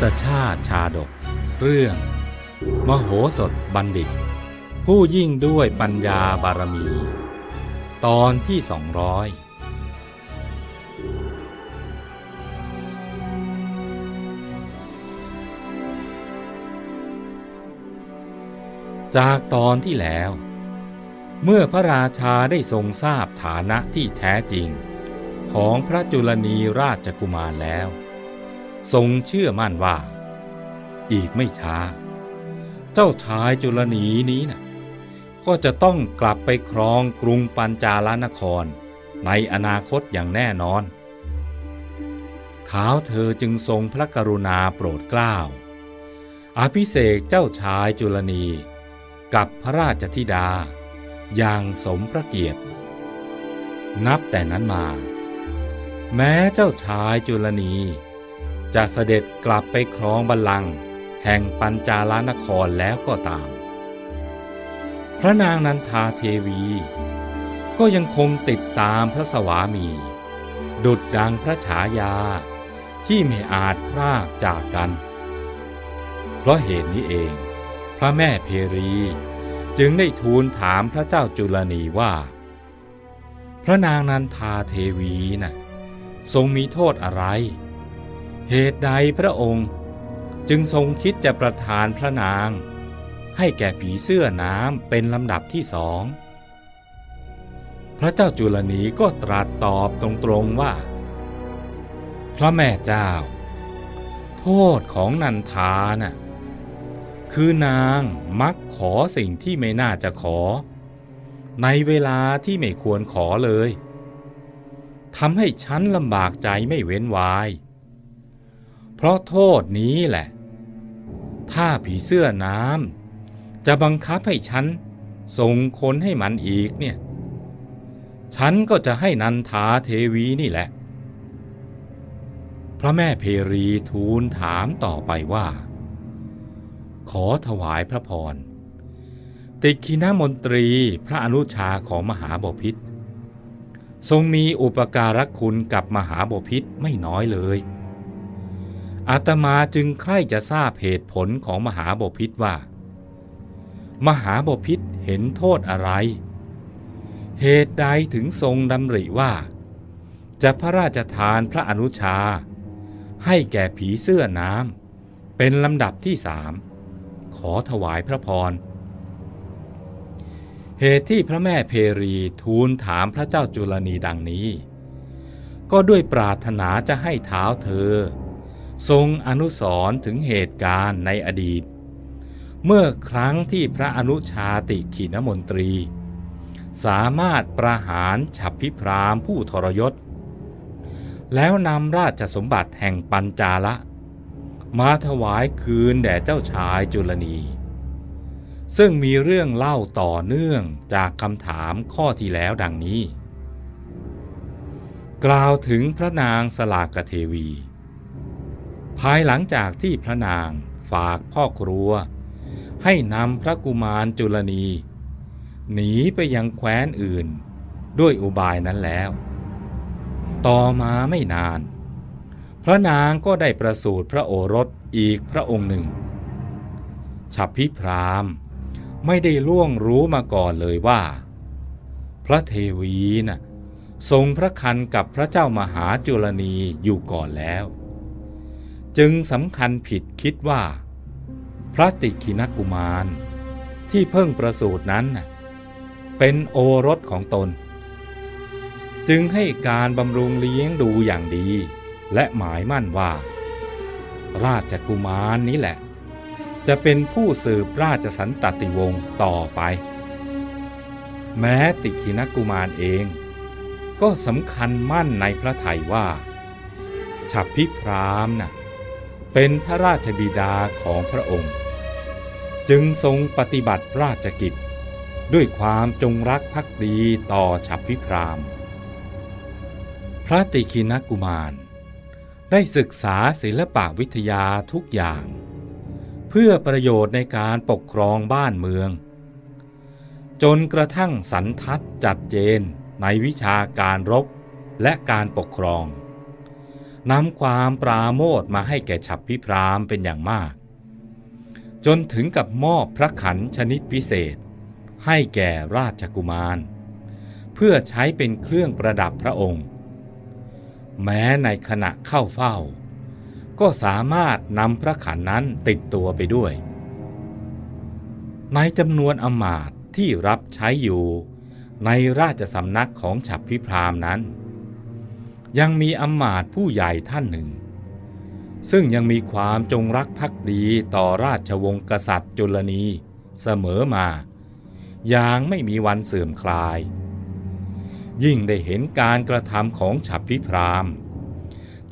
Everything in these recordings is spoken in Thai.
ศชาติชาดก เรื่อง มโหสถบัณฑิต ผู้ยิ่งด้วยปัญญาบารมี ตอนที่สองร้อยจากตอนที่แล้ว เมื่อพระราชาได้ทรงทราบฐานะที่แท้จริง ของพระจุลนีราชกุมารแล้ว ทรงเชื่อมั่นว่า อีกไม่ช้า เจ้าชายจุลนีนี้นะ่ะก็จะต้องกลับไปครองกรุงปัญจาลนคร ในอนาคตอย่างแน่นอนเท้าเธอจึงทรงพระกรุณาโปรดเกล้าอภิเษกเจ้าชายจุลนีกับพระราชธิดา อย่างสมพระเกียรติ นับแต่นั้นมา แม้เจ้าชายจุลนี จะเสด็จกลับไปครองบัลลังก์แห่งปัญจาลนครแล้วก็ตาม พระนางนันทาเทวี ก็ยังคงติดตามพระสวามี ดุดดังพระฉายาที่ไม่อาจพรากจากกัน เพราะเหตุนี้เอง พระแม่เพรีจึงได้ทูลถามพระเจ้าจุลนีว่า พระนางนันทาเทวีนะ่ะทรงมีโทษอะไร เหตุใดพระองค์จึงทรงคิดจะประทานพระนาง ให้แก่ผีเสื้อน้ำเป็นลำดับที่สอง พระเจ้าจุลนีก็ตรัสตอบตรงๆว่า พระแม่เจ้า โทษของนันทาน่ะคือนางมักขอสิ่งที่ไม่น่าจะขอ ในเวลาที่ไม่ควรขอเลยทำให้ฉันลำบากใจไม่เว้นวาย เพราะโทษนี้แหละ ถ้าผีเสื้อน้ำจะบังคับให้ฉันส่งคนให้มันอีกเนี่ย ฉันก็จะให้นันทาเทวีนี่แหละ พระแม่เพรีทูลถามต่อไปว่า ขอถวายพระพร ติคินามนตรีพระอนุชาของมหาบพิษทรงมีอุปการะคุณกับมหาบพิษไม่น้อยเลย อาตมาจึงใคร่จะทราบเหตุผลของมหาบพิษว่า มหาบพิษเห็นโทษอะไร เหตุใดถึงทรงดำริว่า จะพระราชทานพระอนุชา ให้แก่ผีเสื้อน้ำเป็นลำดับที่สามขอถวายพระพร เหตุที่พระแม่เพรีทูลถามพระเจ้าจุลนีดังนี้ ก็ด้วยปรารถนาจะให้เท้าเธอ ทรงอนุสรถึงเหตุการณ์ในอดีต เมื่อครั้งที่พระอนุชาติขีนมนตรี สามารถประหารฉับพิพรามผู้ทรยศ แล้วนำราชสมบัติแห่งปัญจาละ มาถวายคืนแด่เจ้าชายจุลนีซึ่งมีเรื่องเล่าต่อเนื่องจากคำถามข้อที่แล้วดังนี้ กล่าวถึงพระนางสลากเทวี ภายหลังจากที่พระนางฝากพ่อครัว ให้นำพระกุมารจุลนี หนีไปยังแคว้นอื่น ด้วยอุบายนั้นแล้ว ต่อมาไม่นาน พระนางก็ได้ประสูติพระโอรสอีกพระองค์หนึ่งฉับพิพรามไม่ได้ล่วงรู้มาก่อนเลยว่า พระเทวีนะ่ะทรงพระคันกับพระเจ้ามหาจุลนีอยู่ก่อนแล้ว จึงสำคัญผิดคิดว่า พระติคินกุมารที่เพิ่งประสูตินั้น เป็นโอรสของตน จึงให้การบำรุงเลี้ยงดูอย่างดี และหมายมั่นว่า ราชกุมารนี้แหละ จะเป็นผู้สืบราชสันตติวงศ์ต่อไป แม้ติขินกุมารเอง ก็สำคัญมั่นในพระไทยว่าฉับพิพรามนะ่ะ เป็นพระราชบิดาของพระองค์ จึงทรงปฏิบัติราชกิจ ด้วยความจงรักภักดีต่อฉับพิพรามพระติคินกุมาร ได้ศึกษาศิลปะวิทยาทุกอย่าง เพื่อประโยชน์ในการปกครองบ้านเมือง จนกระทั่งสันทัดจัดเจนในวิชาการรบและการปกครอง นำความปราโมทมาให้แก่ฉับพิพรามเป็นอย่างมาก จนถึงกับมอบพระขันชนิดพิเศษ ให้แก่ราชกุมาร เพื่อใช้เป็นเครื่องประดับพระองค์ แม้ในขณะเข้าเฝ้า ก็สามารถนำพระขันนั้นติดตัวไปด้วย ในจำนวนอมาตที่รับใช้อยู่ในราชสำนักของฉับพิพรามนั้น ยังมีอำมาตย์ผู้ใหญ่ท่านหนึ่ง ซึ่งยังมีความจงรักภักดีต่อราชวงศ์กษัตริย์จุลนีเสมอมา อย่างไม่มีวันเสื่อมคลาย ยิ่งได้เห็นการกระทำของฉับพิพราม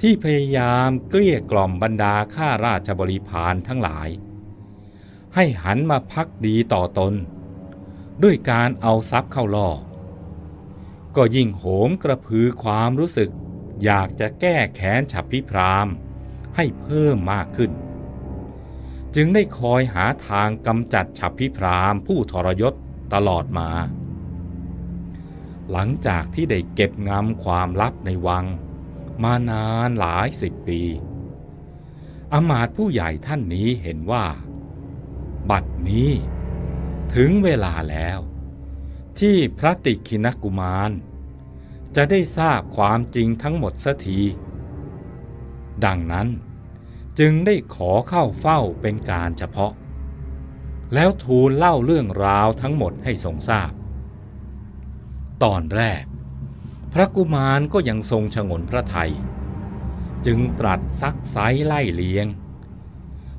ที่พยายามเกลี้ยกล่อมบรรดาข้าราชบริพารทั้งหลาย ให้หันมาพักดีต่อตน ด้วยการเอาทรัพย์เข้าล่อก็ยิ่งโหมกระพือความรู้สึก อยากจะแก้แค้นฉับพิพรามให้เพิ่มมากขึ้น จึงได้คอยหาทางกำจัดฉับพิพรามผู้ทรยศตลอดมา หลังจากที่ได้เก็บงำความลับในวัง มานานหลายสิบปีอมาตผู้ใหญ่ท่านนี้เห็นว่า บัดนี้ ถึงเวลาแล้ว ที่พระติคินกุมาร จะได้ทราบความจริงทั้งหมดสัที ดังนั้นจึงได้ขอเข้าเฝ้าเป็นการเฉพาะ แล้วทูลเล่าเรื่องราวทั้งหมดให้ทรงทราบ ตอนแรก พระกุมารก็ยังทรงฉงนพระไทย จึงตรัสซักไซไล่เลียง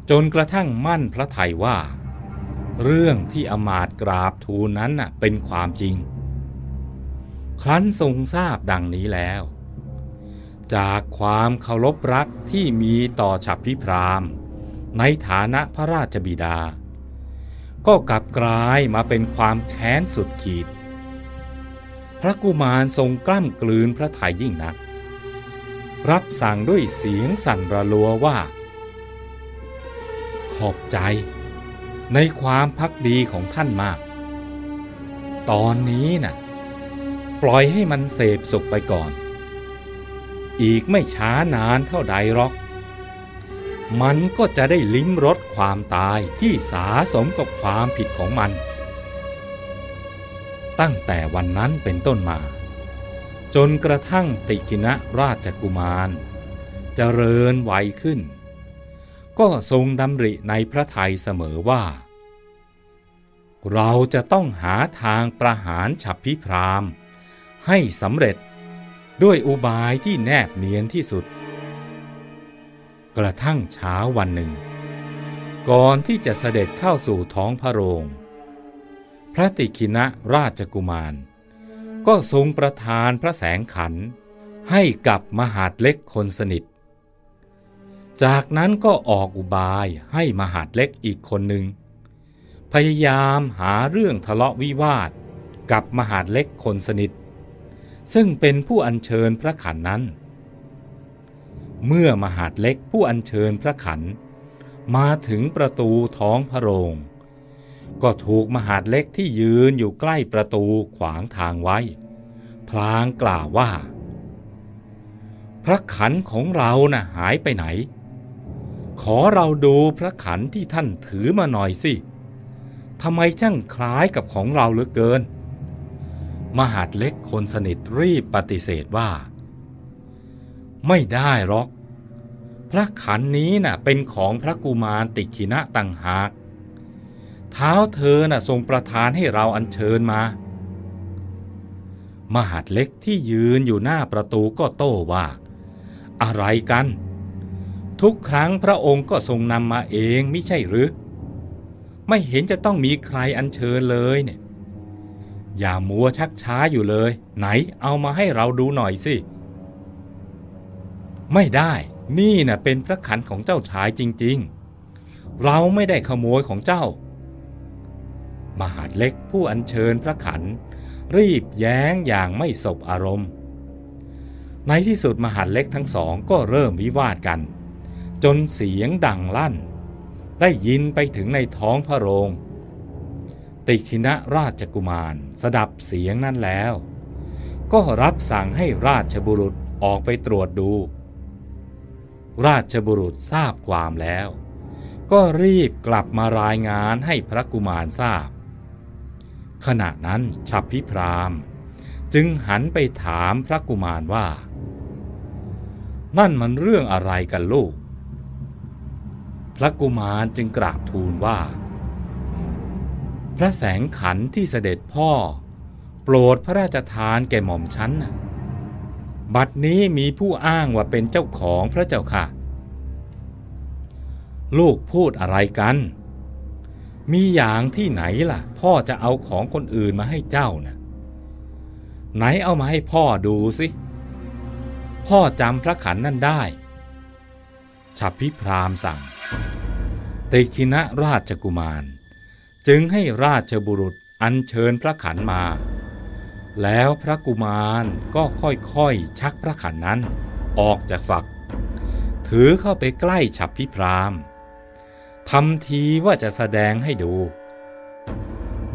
จนกระทั่งมั่นพระไทยว่า เรื่องที่อมาตกราบทูลนั้นเป็นความจริง ครั้นทรงทราบดังนี้แล้ว จากความเคารพรักที่มีต่อฉับพิพรามในฐานะพระราชบิดา ก็กลับกลายมาเป็นความแค้นสุดขีด พระกุมารทรงกล้ำกลืนพระทัยยิ่งนัก รับสั่งด้วยเสียงสั่นระลัวว่า ขอบใจในความพักดีของท่านมาก ตอนนี้นะ่ะ ปล่อยให้มันเสพสุขไปก่อน อีกไม่ช้านานเท่าใดหรอก มันก็จะได้ลิ้มรสความตายที่สาสมกับความผิดของมัน ตั้งแต่วันนั้นเป็นต้นมา จนกระทั่งติกินะราชกุมารจเจริญวัยขึ้น ก็ทรงดำริในพระทัยเสมอว่าเราจะต้องหาทางประหารฉับพิพราม ให้สำเร็จ ด้วยอุบายที่แนบเนียนที่สุด กระทั่งเช้าวันหนึ่ง ก่อนที่จะเสด็จเข้าสู่ท้องพระโรง พระติคินะราชกุมาร ก็ทรงประทานพระแสงขันให้กับมหาดเล็กคนสนิท จากนั้นก็ออกอุบายให้มหาดเล็กอีกคนหนึ่ง พยายามหาเรื่องทะเลาะวิวาทกับมหาดเล็กคนสนิท ซึ่งเป็นผู้อัญเชิญพระขันนั้น เมื่อมหาดเล็กผู้อัญเชิญพระขัน มาถึงประตูท้องพระโรง ก็ถูกมหาดเล็กที่ยืนอยู่ใกล้ประตูขวางทางไว้ พลางกล่าวว่า พระขันของเรานะ่ะหายไปไหน ขอเราดูพระขันที่ท่านถือมาหน่อยสิทำไมช่างคล้ายกับของเราเหลือเกิน มหาดเล็กคนสนิทรีบปฏิเสธว่า ไม่ได้หรอก พระขันนี้น่ะเป็นของพระกุมารติขินะต่างหาก เท้าเธอน่ะทรงประทานให้เราอัญเชิญมา มหาดเล็กที่ยืนอยู่หน้าประตูก็โต้ว่า อะไรกัน ทุกครั้งพระองค์ก็ทรงนำมาเองไม่ใช่หรือ ไม่เห็นจะต้องมีใครอัญเชิญเลยเนี่ย อย่ามัวชักช้าอยู่เลย ไหนเอามาให้เราดูหน่อยสิ ไม่ได้นี่น่ะเป็นพระขันของเจ้าชายจริง ๆ เราไม่ได้ขโมยของเจ้า มหาดเล็กผู้อัญเชิญพระขัน รีบแย้งอย่างไม่สบอารมณ์ ในที่สุดมหาดเล็กทั้งสองก็เริ่มวิวาทกัน จนเสียงดังลั่น ได้ยินไปถึงในท้องพระโรง ติคินะราชกุมาร สดับเสียงนั้นแล้ว ก็รับสั่งให้ราชบุรุษออกไปตรวจดู ราชบุรุษทราบความแล้ว ก็รีบกลับมารายงานให้พระกุมารทราบ ขณะนั้นฉับพิพรามจึงหันไปถามพระกุมารว่า นั่นมันเรื่องอะไรกันลูก พระกุมารจึงกราบทูลว่า พระแสงขันที่เสด็จพ่อ โปรดพระราชทานแก่หม่อมฉันนะบัดนี้มีผู้อ้างว่าเป็นเจ้าของพระเจ้าค่ะ ลูกพูดอะไรกัน มีอย่างที่ไหนล่ะ พ่อจะเอาของคนอื่นมาให้เจ้านะไหนเอามาให้พ่อดูสิพ่อจำพระขันนั่นได้ ฉับพิพรามสั่งเตคินะราชกุมาร จึงให้ราชบุรุษอัญเชิญพระขันมา แล้วพระกุมารก็ค่อยๆชักพระขันนั้นออกจากฝัก ถือเข้าไปใกล้ฉับพิพรามทำทีว่าจะแสดงให้ดู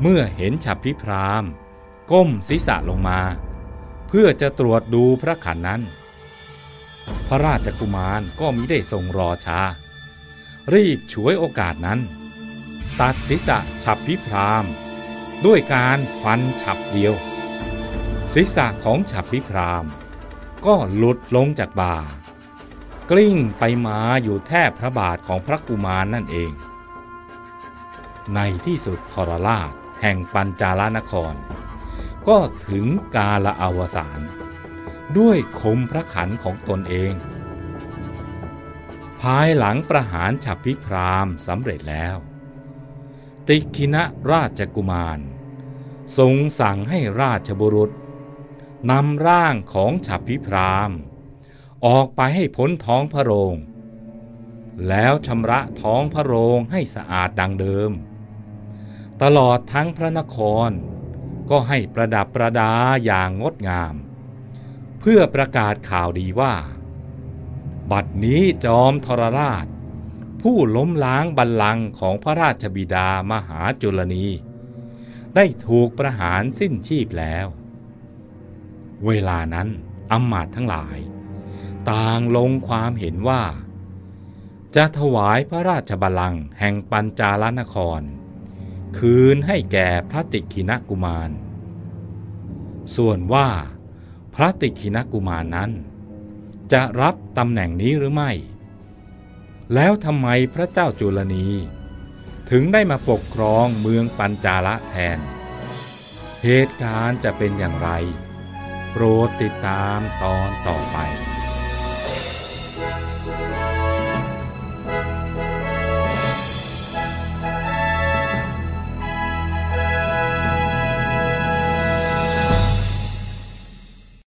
เมื่อเห็นฉับพิพรามก้มศีรษะลงมา เพื่อจะตรวจดูพระขันนั้น พระราชกุมารก็มิได้ทรงรอช้า รีบฉวยโอกาสนั้น ตัดศีรษะฉับพิพรามด้วยการฟันฉับเดียว ศีรษะของฉับพิพรามก็หลุดลงจากบ่า กลิ้งไปมาอยู่แทบพระบาทของพระกุมารนั่นเอง ในที่สุดทรราชแห่งปัญจาลนคร ก็ถึงกาละอวสานด้วยคมพระขันของตนเอง ภายหลังประหารฉับพิพรามสำเร็จแล้ว ติคินะราชกุมาร ทรงสั่งให้ราชบุรุษนำร่างของฉับพิพรามออกไปให้พ้นท้องพระโรง แล้วชำระท้องพระโรงให้สะอาดดังเดิม ตลอดทั้งพระนคร ก็ให้ประดับประดาอย่างงดงาม เพื่อประกาศข่าวดีว่า บัดนี้จอมทรราช ผู้ล้มล้างบัลลังก์ของพระราชบิดามหาจุลนี ได้ถูกประหารสิ้นชีพแล้ว เวลานั้นอำมาตย์ทั้งหลาย ต่างลงความเห็นว่า จะถวายพระราชบัลลังก์แห่งปัญจาลนคร คืนให้แก่พระติคินกุมาร ส่วนว่าพระติคินกุมารนั้น จะรับตำแหน่งนี้หรือไม่ แล้วทำไมพระเจ้าจุลนี ถึงได้มาปกครองเมืองปัญจาละแทน เหตุการณ์จะเป็นอย่างไร โปรดติดตามตอนต่อไป